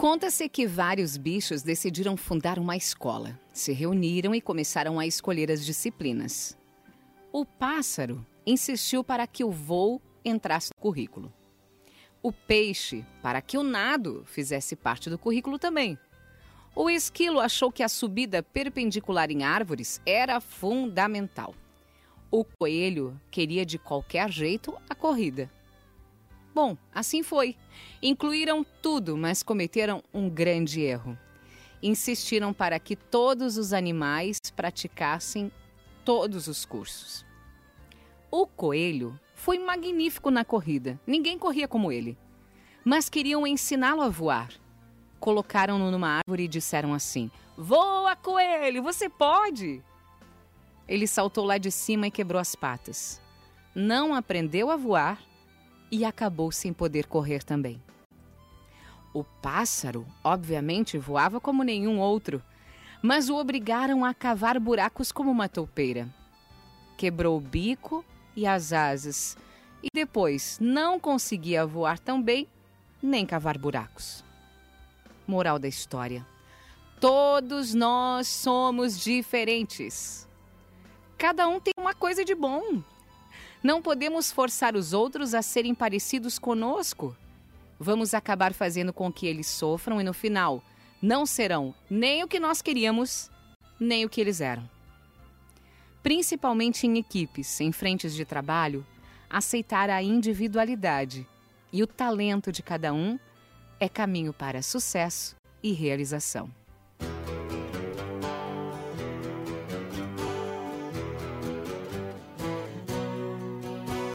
Conta-se que vários bichos decidiram fundar uma escola, se reuniram e começaram a escolher as disciplinas. O pássaro insistiu para que o voo entrasse no currículo. O peixe, para que o nado fizesse parte do currículo também. O esquilo achou que a subida perpendicular em árvores era fundamental. O coelho queria de qualquer jeito a corrida. Bom, assim foi. Incluíram tudo, mas cometeram um grande erro. Insistiram para que todos os animais praticassem todos os cursos. O coelho foi magnífico na corrida, ninguém corria como ele. Mas queriam ensiná-lo a voar. Colocaram-no numa árvore e disseram assim: Voa, coelho, você pode! Ele saltou lá de cima e quebrou as patas. Não aprendeu a voar e acabou sem poder correr também. O pássaro, obviamente, voava como nenhum outro, mas o obrigaram a cavar buracos como uma toupeira. Quebrou o bico e as asas, e depois não conseguia voar tão bem nem cavar buracos. Moral da história: todos nós somos diferentes. Cada um tem uma coisa de bom. Não podemos forçar os outros a serem parecidos conosco. Vamos acabar fazendo com que eles sofram e no final não serão nem o que nós queríamos, nem o que eles eram. Principalmente em equipes, em frentes de trabalho, aceitar a individualidade e o talento de cada um é caminho para sucesso e realização.